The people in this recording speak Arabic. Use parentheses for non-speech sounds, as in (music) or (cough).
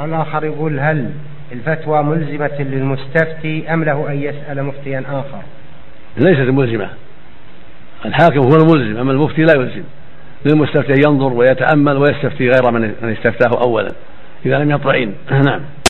والآخر يقول هل الفتوى ملزمة للمستفتي أم له أن يسأل مفتيا آخر؟ ليست ملزمة. الحاكم هو الملزم أما المفتي لا يلزم. للمستفتي أن ينظر ويتأمل ويستفتي غير من استفتاه أولا. إذا لم يطمئن. (clears throat) نعم.